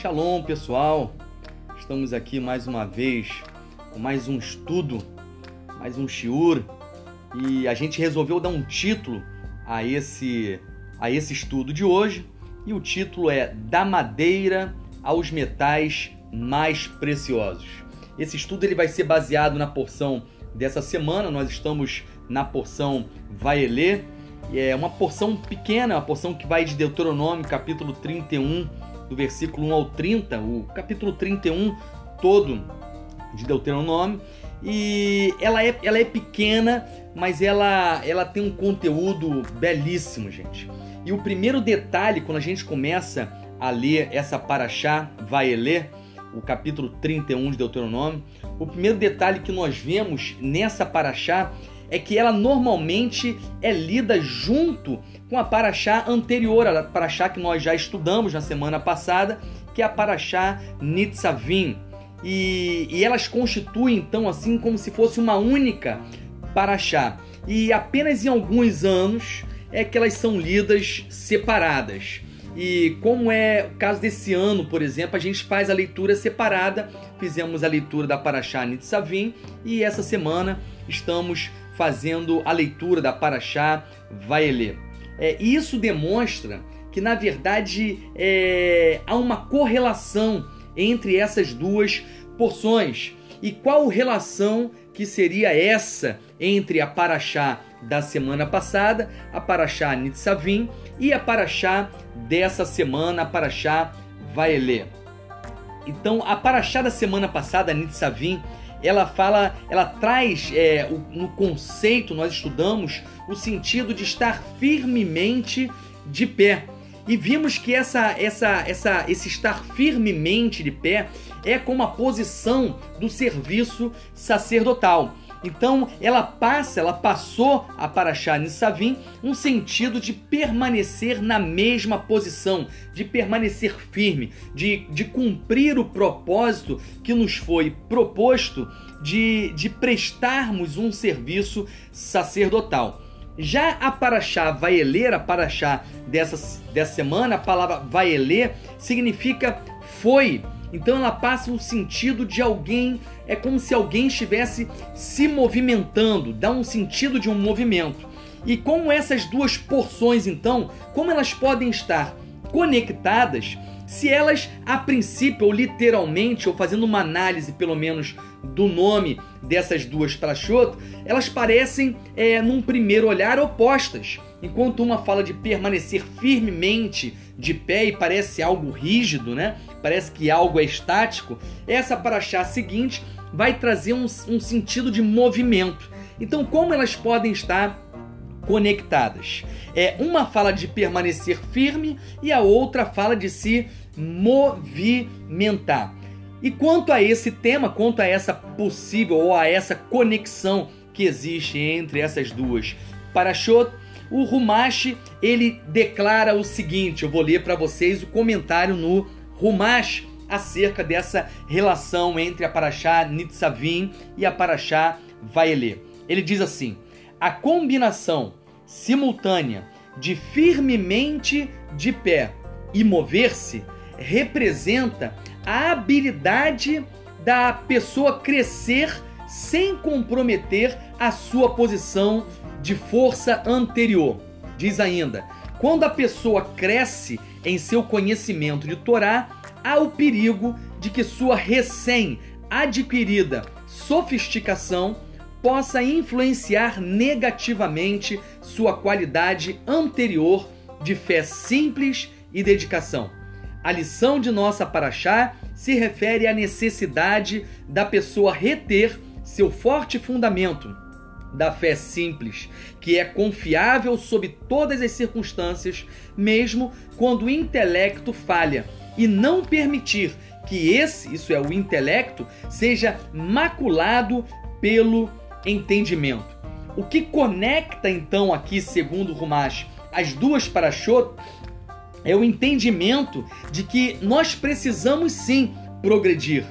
Shalom, pessoal. Estamos aqui mais uma vez com mais um estudo, mais um shiur, e a gente resolveu dar um título a esse a esse estudo de hoje, e o título é Da madeira aos metais mais preciosos. Esse estudo ele vai ser baseado na porção dessa semana. Nós estamos na porção Vaelê, é uma porção pequena, uma porção que vai de Deuteronômio, capítulo 31, do versículo 1 ao 30, o capítulo 31 todo de Deuteronômio. E ela é, ela é pequena, mas ela, ela tem um conteúdo belíssimo, gente. E o primeiro detalhe, quando a gente começa a ler essa paraxá, vai ler o capítulo 31 de Deuteronômio, o primeiro detalhe que nós vemos nessa paraxá é que ela normalmente é lida junto com a paraxá anterior, a paraxá que nós já estudamos na semana passada, que é a paraxá Nitzavim. E, e elas constituem então assim como se fosse uma única paraxá. E apenas em alguns anos é que elas são lidas separadas. E como é o caso desse ano, por exemplo, a gente faz a leitura separada. Fizemos a leitura da Paraxá Nitzavim e essa semana estamos fazendo a leitura da Paraxá Vaelê. É, isso demonstra que, na verdade, é, há uma correlação entre essas duas porções. E qual relação que seria essa entre a Paraxá da semana passada, a Paraxá Nitzavim e a Paraxá dessa semana, a Paraxá Vaelê? Então, a Paraxá da semana passada, Nitzavim, ela fala, ela traz é, o, no conceito, nós estudamos o sentido de estar firmemente de pé. E vimos que essa, essa, essa, esse estar firmemente de pé é como a posição do serviço sacerdotal. Então ela passa, ela passou a Paraxá Nissavim um sentido de permanecer na mesma posição, de permanecer firme, de, de cumprir o propósito que nos foi proposto de, de prestarmos um serviço sacerdotal. Já a Paraxá Vaelê, a Paraxá dessa, dessa semana, a palavra Vaelê significa foi então ela passa o sentido de alguém, é como se alguém estivesse se movimentando, dá um sentido de um movimento. E como essas duas porções, então, como elas podem estar conectadas, se elas, a princípio, ou literalmente, ou fazendo uma análise pelo menos do nome dessas duas parashot, elas parecem, é, num primeiro olhar, opostas. Enquanto uma fala de permanecer firmemente de pé e parece algo rígido, né? Parece que algo é estático. Essa paraxá seguinte vai trazer um, um sentido de movimento. Então, como elas podem estar conectadas? É uma fala de permanecer firme e a outra fala de se movimentar. E quanto a esse tema, quanto a essa possível ou a essa conexão que existe entre essas duas parashot, o Rumash ele declara o seguinte: eu vou ler para vocês o comentário no Rumash acerca dessa relação entre a Paraxá Nitzavim e a Paraxá Vaelê. Ele diz assim: a combinação simultânea de firmemente de pé e mover-se representa a habilidade da pessoa crescer sem comprometer a sua posição de força anterior. Diz ainda: quando a pessoa cresce em seu conhecimento de Torá, há o perigo de que sua recém-adquirida sofisticação possa influenciar negativamente sua qualidade anterior de fé simples e dedicação. A lição de nossa Paraxá se refere à necessidade da pessoa reter seu forte fundamento da fé simples, que é confiável sob todas as circunstâncias, mesmo quando o intelecto falha, e não permitir que esse, isso é o intelecto, seja maculado pelo entendimento. O que conecta então aqui, segundo Rumash, as duas parashot é o entendimento de que nós precisamos sim progredir,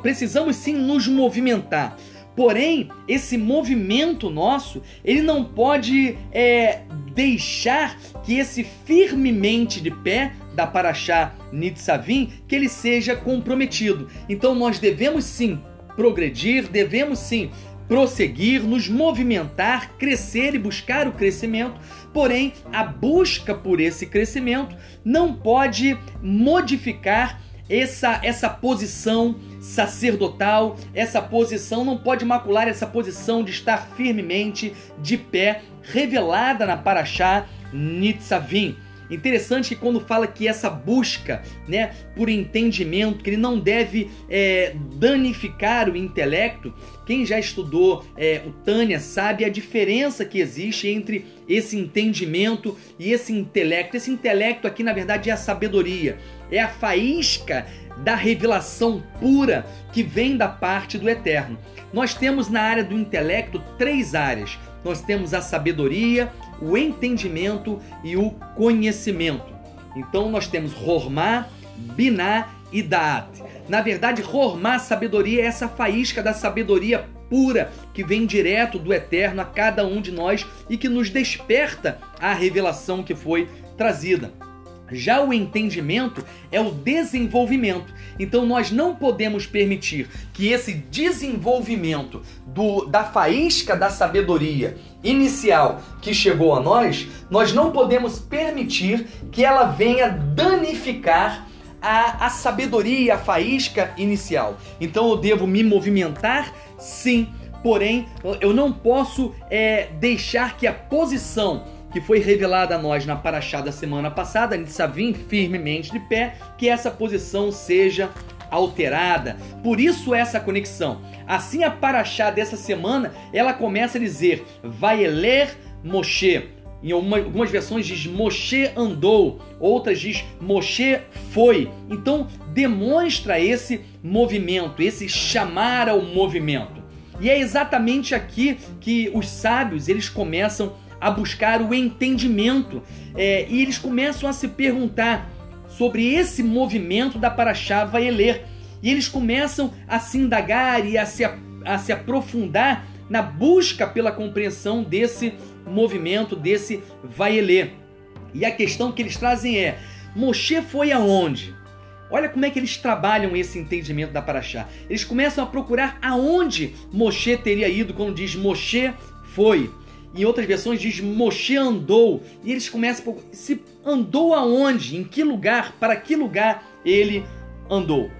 precisamos sim nos movimentar, Porém, esse movimento nosso, ele não pode é, deixar que esse firmemente de pé da Paraxá Nitzavim, que ele seja comprometido. Então nós devemos sim progredir, devemos sim prosseguir, nos movimentar, crescer e buscar o crescimento, porém a busca por esse crescimento não pode modificar essa, essa posição sacerdotal, essa posição não pode macular essa posição de estar firmemente de pé, revelada na Paraxá Nitzavim. Interessante que quando fala que essa busca, né, por entendimento, que ele não deve é, danificar o intelecto, quem já estudou é, o Tânia sabe a diferença que existe entre esse entendimento e esse intelecto. Esse intelecto aqui, na verdade, é a sabedoria, é a faísca da revelação pura que vem da parte do eterno. Nós temos na área do intelecto três áreas. Nós temos a sabedoria, o entendimento e o conhecimento. Então nós temos Hormá, Biná e Daat. Na verdade, Hormá, sabedoria, é essa faísca da sabedoria pura que vem direto do eterno a cada um de nós e que nos desperta a revelação que foi trazida. Já o entendimento é o desenvolvimento. Então nós não podemos permitir que esse desenvolvimento do, da faísca da sabedoria inicial que chegou a nós, nós não podemos permitir que ela venha danificar a, a sabedoria, a faísca inicial. Então eu devo me movimentar, sim, porém eu não posso é, deixar que a posição que foi revelada a nós na Paraxá da semana passada, Nitsavim firmemente de pé, que essa posição seja alterada. Por isso essa conexão. Assim a Paraxá dessa semana, ela começa a dizer, vai ler Moshe. Em algumas versões diz Moshe andou, outras diz Moshe foi. Então demonstra esse movimento, esse chamar ao movimento. E é exatamente aqui que os sábios eles começam a buscar o entendimento é, e eles começam a se perguntar sobre esse movimento da Paraxá Vaeler. E eles começam a se indagar e a se, a se aprofundar na busca pela compreensão desse movimento, desse Vaeler. E a questão que eles trazem é: Moshe foi aonde? Olha como é que eles trabalham esse entendimento da Paraxá. Eles começam a procurar aonde Moshe teria ido quando diz Moshe foi. Em outras versões diz Moshe andou. E eles começam a se andou aonde? Em que lugar? Para que lugar ele andou?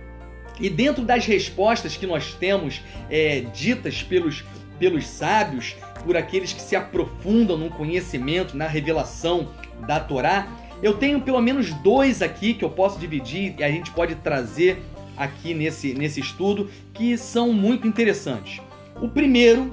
E dentro das respostas que nós temos é, ditas pelos, pelos sábios, por aqueles que se aprofundam no conhecimento, na revelação da Torá, eu tenho pelo menos dois aqui que eu posso dividir e a gente pode trazer aqui nesse, nesse estudo que são muito interessantes. O primeiro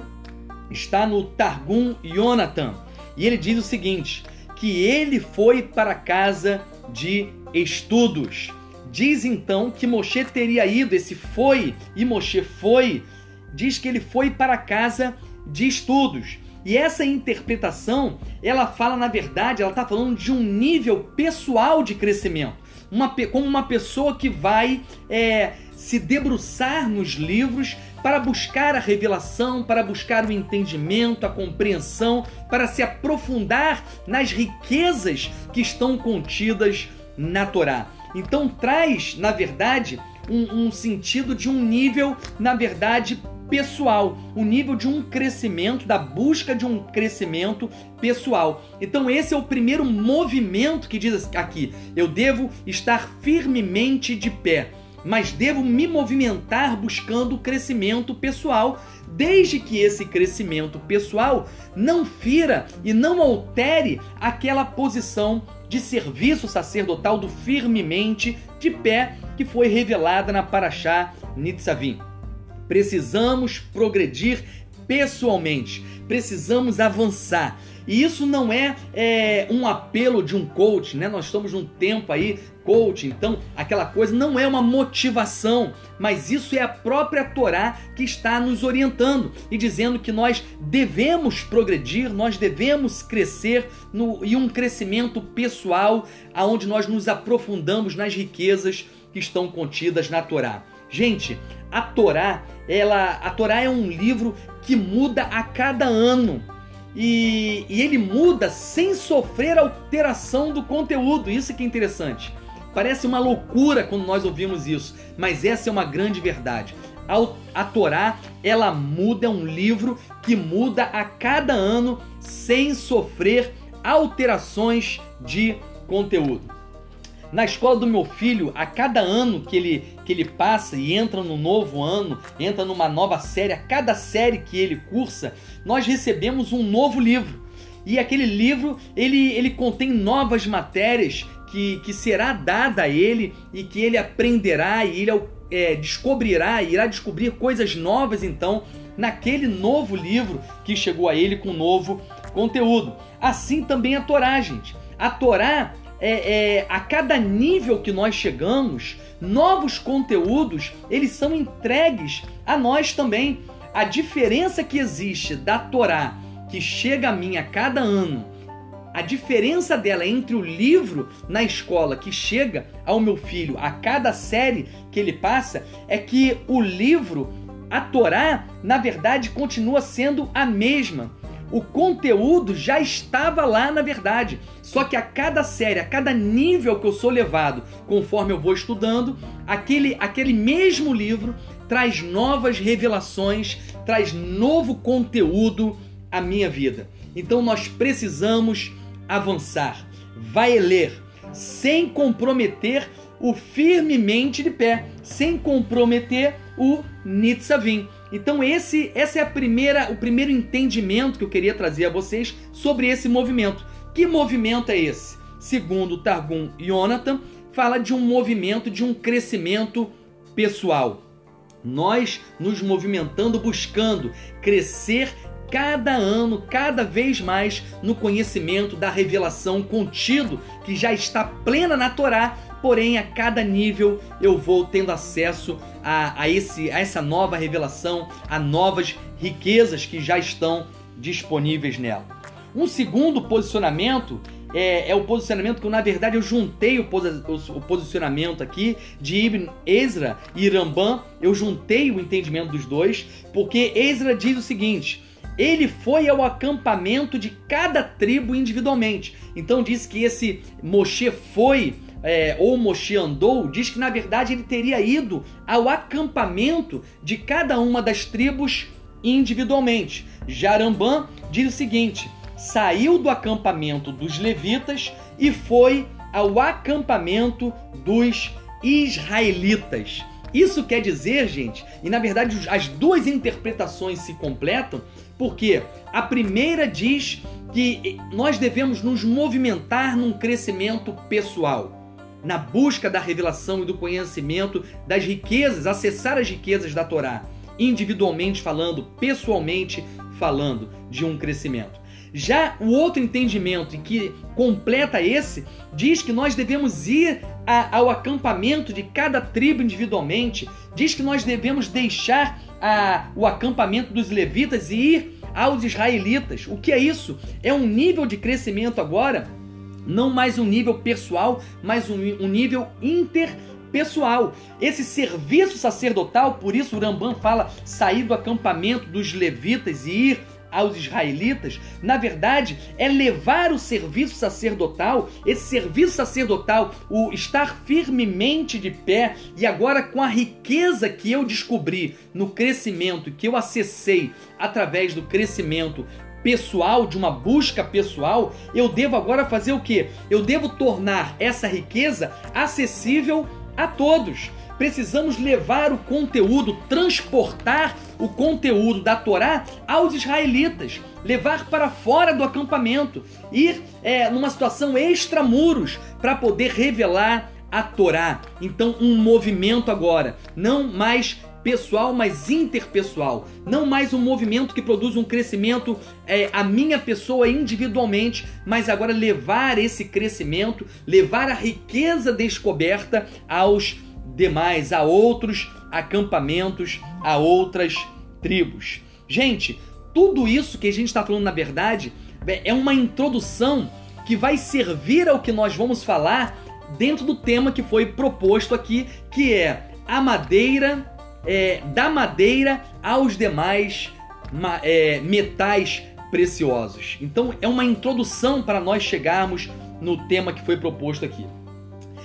está no Targum Yonatan. E ele diz o seguinte: que ele foi para casa de estudos. Diz então que Moshe teria ido, esse foi, e Moshe foi, diz que ele foi para casa de estudos. E essa interpretação, ela fala, na verdade, ela está falando de um nível pessoal de crescimento. Uma, como uma pessoa que vai é, se debruçar nos livros para buscar a revelação, para buscar o entendimento, a compreensão, para se aprofundar nas riquezas que estão contidas na Torá. Então traz, na verdade, um, um sentido de um nível, na verdade, pessoal, o nível de um crescimento, da busca de um crescimento pessoal. Então esse é o primeiro movimento que diz aqui: eu devo estar firmemente de pé mas devo me movimentar buscando o crescimento pessoal, desde que esse crescimento pessoal não fira e não altere aquela posição de serviço sacerdotal do firmemente de pé que foi revelada na Paraxá Nitzavim. Precisamos progredir pessoalmente, precisamos avançar. E isso não é, é, um apelo de um coach, né? Nós estamos num tempo aí coach, então aquela coisa não é uma motivação, mas isso é a própria Torá que está nos orientando e dizendo que nós devemos progredir, nós devemos crescer no, e um crescimento pessoal aonde nós nos aprofundamos nas riquezas que estão contidas na Torá. Gente, a Torá, ela, a Torá é um livro que muda a cada ano. e, e ele muda sem sofrer alteração do conteúdo. Isso que é interessante. Parece uma loucura quando nós ouvimos isso, mas essa é uma grande verdade. A Torá, ela muda, é um livro que muda a cada ano sem sofrer alterações de conteúdo. Na escola do meu filho, a cada ano que ele, que ele passa e entra no novo ano, entra numa nova série, a cada série que ele cursa, nós recebemos um novo livro. E aquele livro, ele, ele contém novas matérias que, que será dada a ele e que ele aprenderá e ele é, descobrirá, irá descobrir coisas novas então naquele novo livro que chegou a ele com novo conteúdo. Assim também a Torá, gente. A Torá, é, é, a cada nível que nós chegamos, novos conteúdos, eles são entregues a nós também. A diferença que existe da Torá, que chega a mim a cada ano, a diferença dela entre o livro na escola que chega ao meu filho a cada série que ele passa é que o livro, a Torá, na verdade continua sendo a mesma. O conteúdo já estava lá na verdade, só que a cada série, a cada nível que eu sou levado, conforme eu vou estudando, aquele, aquele mesmo livro traz novas revelações, traz novo conteúdo à minha vida. Então nós precisamos avançar, vai ler, sem comprometer o firmemente de pé, sem comprometer o Nitzavim. Então esse, essa é a primeira, o primeiro entendimento que eu queria trazer a vocês sobre esse movimento. Que movimento é esse? Segundo Targum Jonathan, fala de um movimento de um crescimento pessoal. Nós nos movimentando, buscando crescer cada ano, cada vez mais no conhecimento da revelação contido que já está plena na Torá, porém a cada nível eu vou tendo acesso a, a, esse, a essa nova revelação, a novas riquezas que já estão disponíveis nela. Um segundo posicionamento é, é, o posicionamento que, na verdade, eu juntei o, o, o, posicionamento aqui de Ibn Ezra e Rambam. Eu juntei o entendimento dos dois, porque Ezra diz o seguinte: ele foi ao acampamento de cada tribo individualmente. Então diz que esse Moshe foi é, ou Moshe andou, diz que na verdade ele teria ido ao acampamento de cada uma das tribos individualmente. Jarambã diz o seguinte: saiu do acampamento dos levitas e foi ao acampamento dos israelitas. Isso quer dizer, gente, e na verdade as duas interpretações se completam, porque a primeira diz que nós devemos nos movimentar num crescimento pessoal, na busca da revelação e do conhecimento das riquezas, acessar as riquezas da Torá, individualmente falando, pessoalmente falando de um crescimento. Já o outro entendimento que completa esse diz que nós devemos ir a, ao acampamento de cada tribo individualmente, diz que nós devemos deixar a, o acampamento dos levitas e ir aos israelitas. O que é isso? É um nível de crescimento agora, não mais um nível pessoal, mas um, um nível interpessoal. Esse serviço sacerdotal, por isso o Rambam fala sair do acampamento dos levitas e ir aos israelitas, na verdade, é levar o serviço sacerdotal, esse serviço sacerdotal, o estar firmemente de pé e agora com a riqueza que eu descobri no crescimento que eu acessei através do crescimento pessoal, de uma busca pessoal, eu devo agora fazer o que? Eu devo tornar essa riqueza acessível a todos precisamos levar o conteúdo, transportar o conteúdo da Torá aos israelitas, levar para fora do acampamento, ir é, numa situação extramuros para poder revelar a Torá. Então, um movimento agora, não mais pessoal, mas interpessoal. Não mais um movimento que produz um crescimento é, a minha pessoa individualmente, mas agora levar esse crescimento, levar a riqueza descoberta aos demais, a outros acampamentos, a outras tribos. Gente, tudo isso que a gente está falando na verdade é uma introdução que vai servir ao que nós vamos falar dentro do tema que foi proposto aqui, que é a madeira, é, da madeira aos demais é, metais preciosos. Então é uma introdução para nós chegarmos no tema que foi proposto aqui.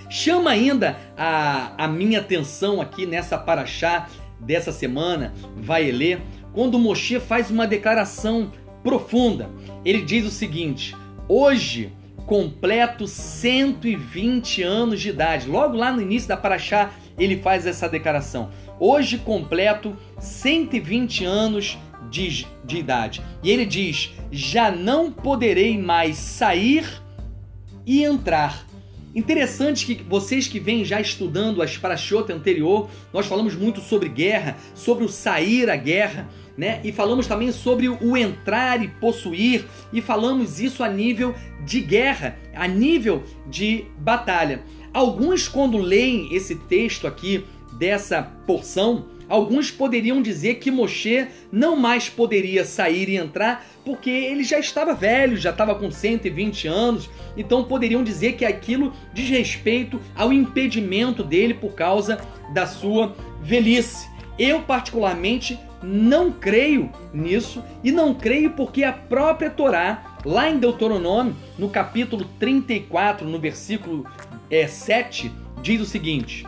Chama ainda a, a minha atenção aqui nessa paraxá dessa semana, vai ler, quando Moshe faz uma declaração profunda. Ele diz o seguinte: Hoje completo 120 anos de idade. Logo lá no início da Paraxá, ele faz essa declaração. Hoje completo 120 anos de, de idade. E ele diz: Já não poderei mais sair e entrar. Interessante que vocês que vêm já estudando as Parashot anterior, nós falamos muito sobre guerra, sobre o sair à guerra né? E falamos também sobre o entrar e possuir, e falamos isso a nível de guerra, a nível de batalha. Alguns, quando leem esse texto aqui dessa porção, alguns poderiam dizer que Moshe não mais poderia sair e entrar porque ele já estava velho, já estava com 120 anos, então poderiam dizer que aquilo diz respeito ao impedimento dele por causa da sua velhice. Eu, particularmente, não creio nisso e não creio porque a própria Torá, lá em Deuteronômio, no capítulo 34, no versículo é, 7, diz o seguinte: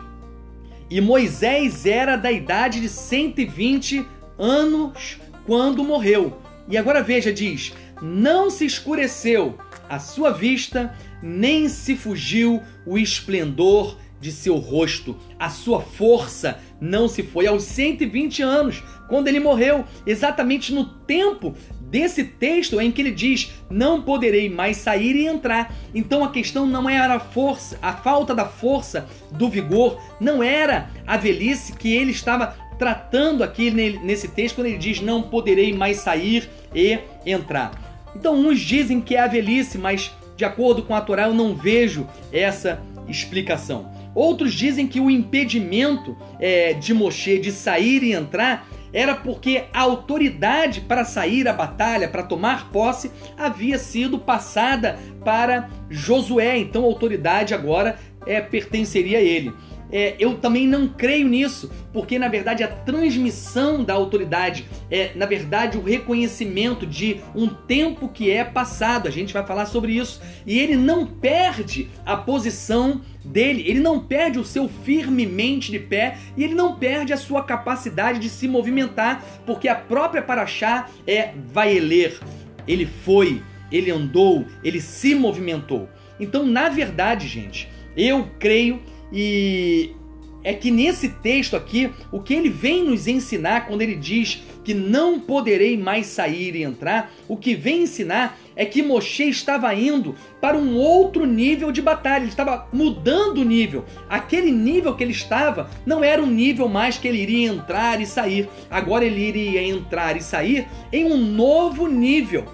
E Moisés era da idade de 120 anos quando morreu. E agora veja, diz: Não se escureceu a sua vista, nem se fugiu o esplendor de seu rosto, a sua força não se foi aos 120 anos, quando ele morreu, exatamente no tempo desse texto em que ele diz: "Não poderei mais sair e entrar". Então a questão não era a força, a falta da força, do vigor, não era a velhice que ele estava tratando aqui nesse texto quando ele diz: "Não poderei mais sair e entrar". Então uns dizem que é a velhice, mas de acordo com a Torá eu não vejo essa explicação. Outros dizem que o impedimento é, de Moshe de sair e entrar era porque a autoridade para sair à batalha, para tomar posse, havia sido passada para Josué. Então a autoridade agora é, pertenceria a ele é, eu também não creio nisso, porque na verdade a transmissão da autoridade é, na verdade, o reconhecimento de um tempo que é passado. A gente vai falar sobre isso. E ele não perde a posição dele, ele não perde o seu firmemente de pé e ele não perde a sua capacidade de se movimentar, porque a própria Paraxá é vai ler. Ele foi, ele andou, ele se movimentou. Então, na verdade, gente, eu creio e é que nesse texto aqui, o que ele vem nos ensinar quando ele diz que não poderei mais sair e entrar, o que vem ensinar é que Moshe estava indo para um outro nível de batalha, ele estava mudando o nível. Aquele nível que ele estava não era um nível mais que ele iria entrar e sair, agora ele iria entrar e sair em um novo nível.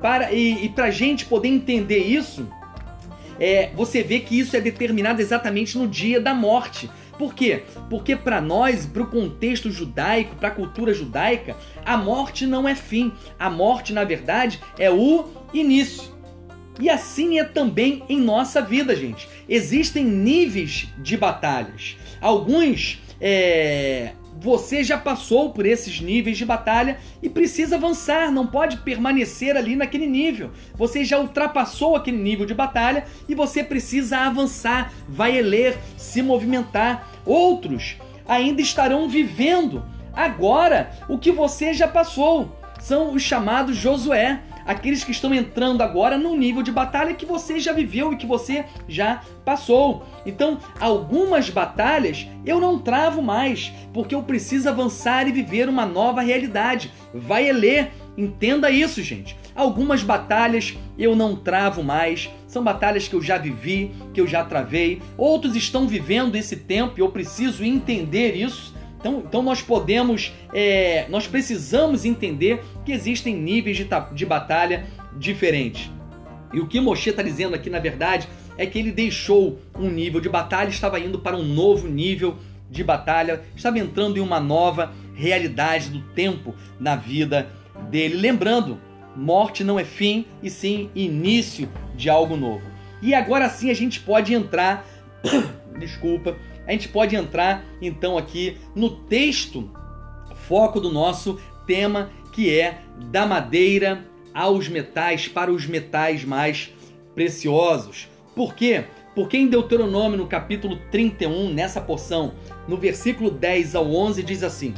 Para, e, e para a gente poder entender isso, é, você vê que isso é determinado exatamente no dia da morte. Por quê? Porque para nós, para o contexto judaico, para a cultura judaica, a morte não é fim. A morte, na verdade, é o início. E assim é também em nossa vida, gente. Existem níveis de batalhas. Alguns é, você já passou por esses níveis de batalha e precisa avançar, não pode permanecer ali naquele nível. Você já ultrapassou aquele nível de batalha e você precisa avançar, vai ler, se movimentar. Outros ainda estarão vivendo agora o que você já passou. São os chamados Josué aqueles que estão entrando agora no nível de batalha que você já viveu e que você já passou. Então, algumas batalhas eu não travo mais, porque eu preciso avançar e viver uma nova realidade. Vai ler, entenda isso, gente. Algumas batalhas eu não travo mais, são batalhas que eu já vivi, que eu já travei. Outros estão vivendo esse tempo e eu preciso entender isso então, então nós podemos, é, nós precisamos entender que existem níveis de, de batalha diferentes. E o que Moshe está dizendo aqui, na verdade, é que ele deixou um nível de batalha estava indo para um novo nível de batalha, estava entrando em uma nova realidade do tempo na vida dele. Lembrando, morte não é fim, e sim início de algo novo. E agora sim a gente pode entrar, desculpa, a gente pode entrar então aqui no texto foco do nosso tema, que é da madeira aos metais, para os metais mais preciosos. Por quê? Porque em Deuteronômio, no capítulo 31, nessa porção, no versículo 10 ao 11, diz assim: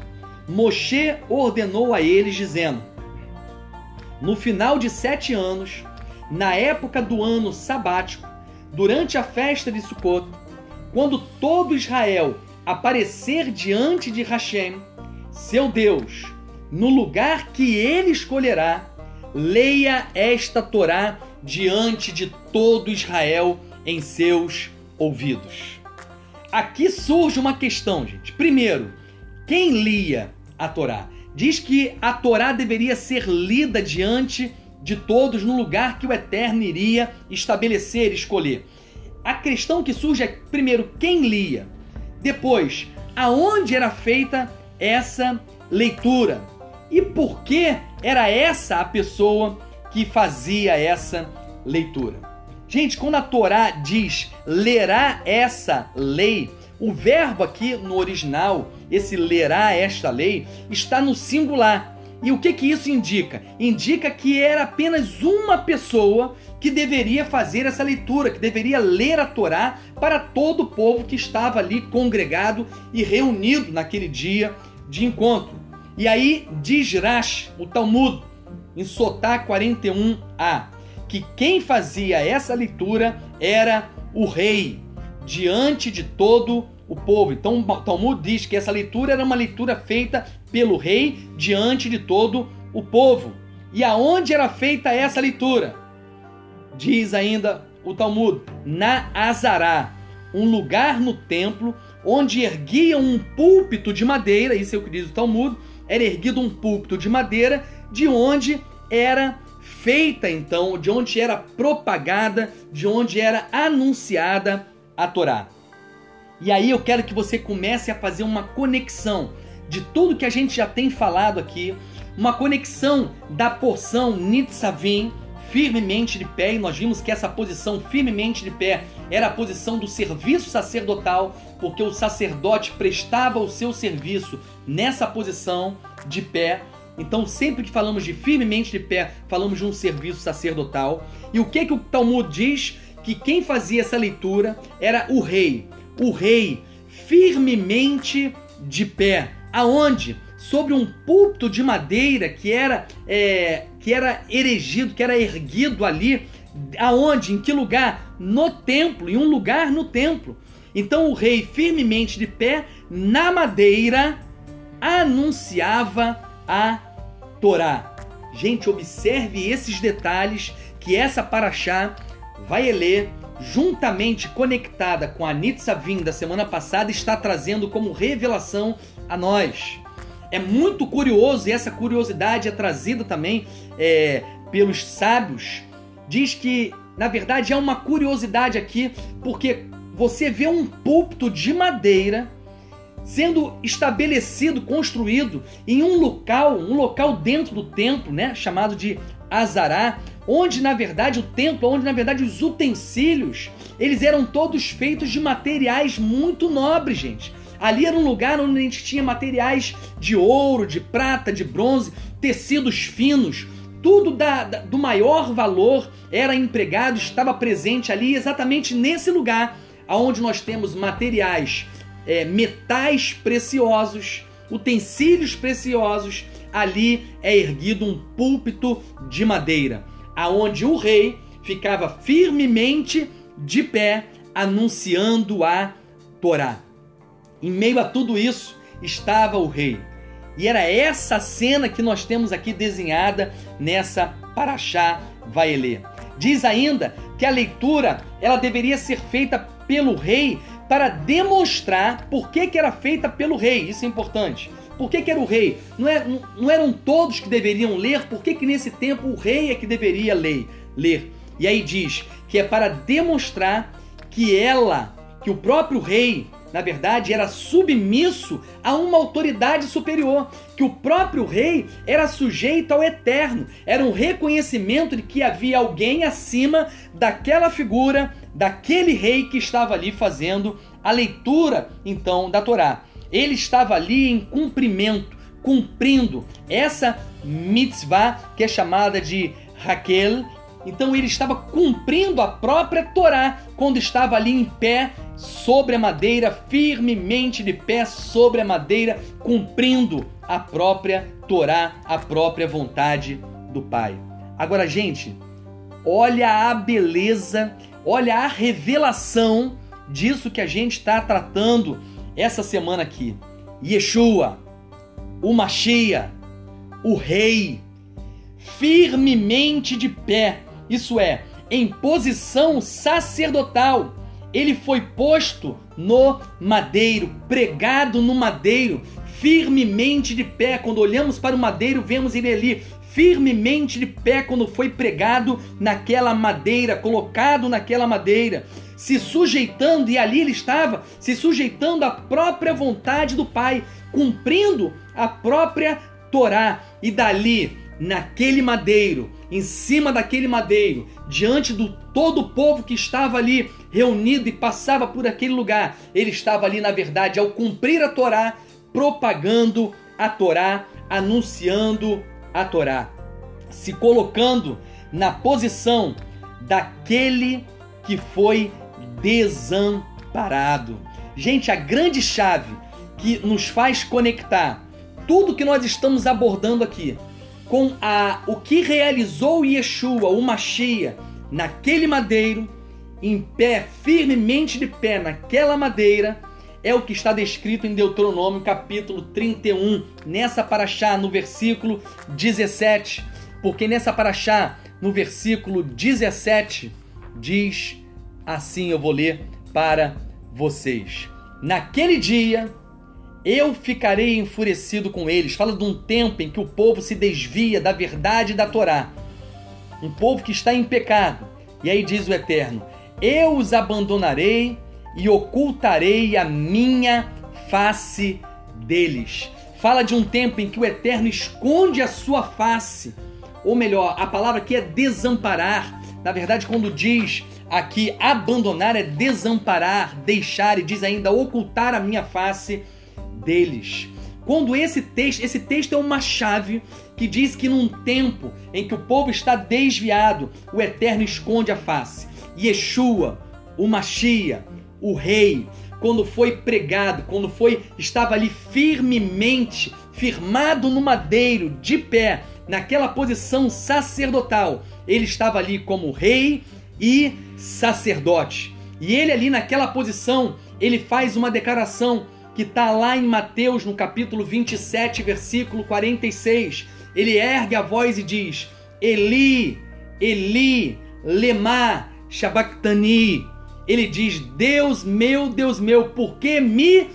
Moshe ordenou a eles, dizendo: No final de sete anos, na época do ano sabático, durante a festa de Sukkot, quando todo Israel aparecer diante de Hashem, seu Deus, no lugar que ele escolherá, leia esta Torá diante de todo Israel em seus ouvidos. Aqui surge uma questão, gente. Primeiro, quem lia a Torá? Diz que a Torá deveria ser lida diante de todos no lugar que o Eterno iria estabelecer, escolher. A questão que surge é, primeiro, quem lia? Depois, aonde era feita essa leitura? E por que era essa a pessoa que fazia essa leitura? Gente, quando a Torá diz lerá essa lei, o verbo aqui no original, esse lerá esta lei, está no singular. E o que, que isso indica? Indica que era apenas uma pessoa que deveria fazer essa leitura, que deveria ler a Torá para todo o povo que estava ali congregado e reunido naquele dia de encontro. E aí diz Rash, o Talmud, em Sotá 41a, que quem fazia essa leitura era o rei diante de todo o povo. Então Talmud diz que essa leitura era uma leitura feita pelo rei diante de todo o povo. E aonde era feita essa leitura? Diz ainda o Talmud, na Azará, um lugar no templo onde erguiam um púlpito de madeira, isso é o que diz o Talmud, era erguido um púlpito de madeira de onde era feita então, de onde era propagada, de onde era anunciada a Torá. E aí eu quero que você comece a fazer uma conexão de tudo que a gente já tem falado aqui, uma conexão da porção Nitzavim, firmemente de pé, e nós vimos que essa posição firmemente de pé era a posição do serviço sacerdotal, porque o sacerdote prestava o seu serviço nessa posição de pé. Então, sempre que falamos de firmemente de pé, falamos de um serviço sacerdotal. E o que que o Talmud diz? Que quem fazia essa leitura era o rei. O rei firmemente de pé. Aonde? Sobre um púlpito de madeira que era é, que era erigido, que era erguido ali. Aonde? Em que lugar? No templo, em um lugar no templo. Então o rei firmemente de pé na madeira anunciava a Torá. Gente, observe esses detalhes que essa paraxá vai ler juntamente conectada com a Nitzavim da semana passada está trazendo como revelação a nós. É muito curioso e essa curiosidade é trazida também é, pelos sábios. Diz que, na verdade, é uma curiosidade aqui, porque você vê um púlpito de madeira sendo estabelecido, construído em um local, um local dentro do templo, né, chamado de Azará, onde na verdade o templo, onde na verdade os utensílios, eles eram todos feitos de materiais muito nobres, gente. Ali era um lugar onde a gente tinha materiais de ouro, de prata, de bronze, tecidos finos, tudo da, da, do maior valor era empregado, estava presente ali exatamente nesse lugar, aonde nós temos materiais é, metais preciosos, utensílios preciosos, ali é erguido um púlpito de madeira, aonde o rei ficava firmemente de pé anunciando a Torá. Em meio a tudo isso estava o rei. E era essa cena que nós temos aqui desenhada nessa Paraxá Vaelê. Diz ainda que a leitura ela deveria ser feita pelo rei para demonstrar por que, que era feita pelo rei. Isso é importante. Por que, que era o rei? Não, é, não, eram todos que deveriam ler, por que, que nesse tempo o rei é que deveria ler, ler? E aí diz que é para demonstrar que ela, que o próprio rei, na verdade, era submisso a uma autoridade superior, que o próprio rei era sujeito ao eterno, era um reconhecimento de que havia alguém acima daquela figura, daquele rei que estava ali fazendo a leitura então da Torá. Ele estava ali em cumprimento, cumprindo essa mitzvah que é chamada de Raquel. Então ele estava cumprindo a própria Torá quando estava ali em pé sobre a madeira, firmemente de pé sobre a madeira, cumprindo a própria Torá, a própria vontade do Pai. Agora, gente, olha a beleza, olha a revelação disso que a gente está tratando essa semana aqui. Yeshua, o Machia, o Rei, firmemente de pé, isso é, em posição sacerdotal. Ele foi posto no madeiro, pregado no madeiro, firmemente de pé. Quando olhamos para o madeiro, vemos ele ali firmemente de pé quando foi pregado naquela madeira, colocado naquela madeira, se sujeitando, e ali ele estava, se sujeitando à própria vontade do Pai, cumprindo a própria Torá, e dali, naquele madeiro, em cima daquele madeiro, diante do todo o povo que estava ali reunido e passava por aquele lugar, ele estava ali, na verdade, ao cumprir a Torá, propagando a Torá, anunciando a Torá, se colocando na posição daquele que foi desamparado. Gente, a grande chave que nos faz conectar tudo que nós estamos abordando aqui com a o que realizou Yeshua, o Machia, naquele madeiro, em pé, firmemente de pé naquela madeira, é o que está descrito em Deuteronômio capítulo 31, nessa paraxá, no versículo 17. Porque nessa paraxá, no versículo 17, diz assim: eu vou ler para vocês. Naquele dia eu ficarei enfurecido com eles. Fala de um tempo em que o povo se desvia da verdade da Torá. Um povo que está em pecado. E aí diz o Eterno: Eu os abandonarei e ocultarei a minha face deles. Fala de um tempo em que o Eterno esconde a sua face. Ou melhor, a palavra aqui é desamparar. Na verdade, quando diz aqui abandonar é desamparar, deixar e diz ainda ocultar a minha face deles. Quando esse texto, esse texto é uma chave que diz que num tempo em que o povo está desviado, o Eterno esconde a face. Yeshua, o Machia, o rei, quando foi pregado, quando foi estava ali firmemente firmado no madeiro, de pé, naquela posição sacerdotal. Ele estava ali como rei e sacerdote. E ele ali naquela posição, ele faz uma declaração que está lá em Mateus, no capítulo 27, versículo 46. Ele ergue a voz e diz: Eli, Eli, lema shabachthani ele diz: Deus meu, Deus meu, por que me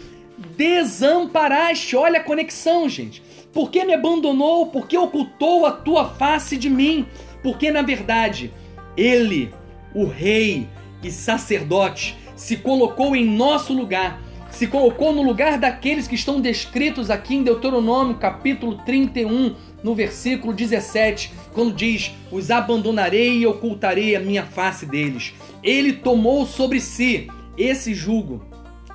desamparaste? Olha a conexão, gente. Por que me abandonou? Por que ocultou a tua face de mim? Porque, na verdade, ele, o rei e sacerdote, se colocou em nosso lugar, se colocou no lugar daqueles que estão descritos aqui em Deuteronômio, capítulo 31, no versículo 17, quando diz: Os abandonarei e ocultarei a minha face deles. Ele tomou sobre si esse jugo.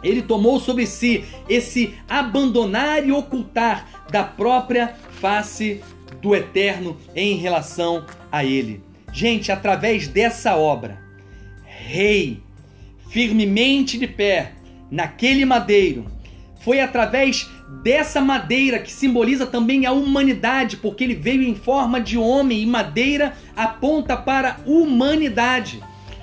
Ele tomou sobre si esse abandonar e ocultar da própria face do eterno em relação a ele. Gente, através dessa obra, rei, firmemente de pé, naquele madeiro, foi através dessa madeira que simboliza também a humanidade, porque ele veio em forma de homem e madeira aponta para a humanidade.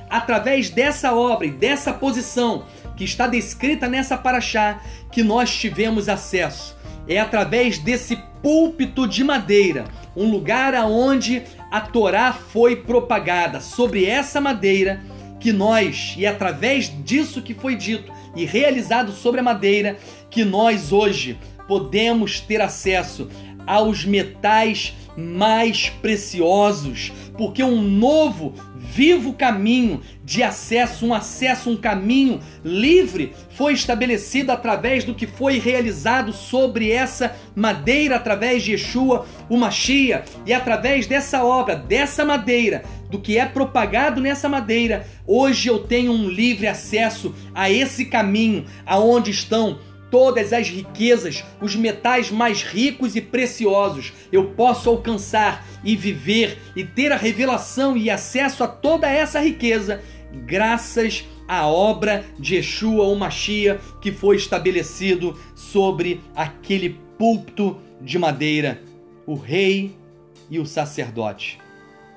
Através dessa obra e dessa posição que está descrita nessa paraxá que nós tivemos acesso. É através desse púlpito de madeira, um lugar aonde a Torá foi propagada. Sobre essa madeira que nós, e através disso que foi dito e realizado sobre a madeira, que nós hoje podemos ter acesso aos metais mais preciosos, porque um novo, vivo caminho de acesso, um acesso, um caminho livre foi estabelecido através do que foi realizado sobre essa madeira, através de Yeshua, o Machia, e através dessa obra, dessa madeira, do que é propagado nessa madeira, hoje eu tenho um livre acesso a esse caminho, aonde estão todas as riquezas, os metais mais ricos e preciosos, eu posso alcançar e viver e ter a revelação e acesso a toda essa riqueza graças à obra de Yeshua ou Machia que foi estabelecido sobre aquele púlpito de madeira, o rei e o sacerdote.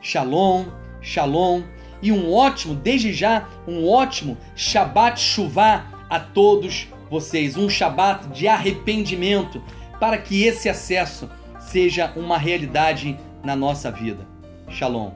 Shalom, shalom. E um ótimo, desde já, um ótimo Shabbat Shuvah a todos vocês, um Shabat de arrependimento, para que esse acesso seja uma realidade na nossa vida. Shalom.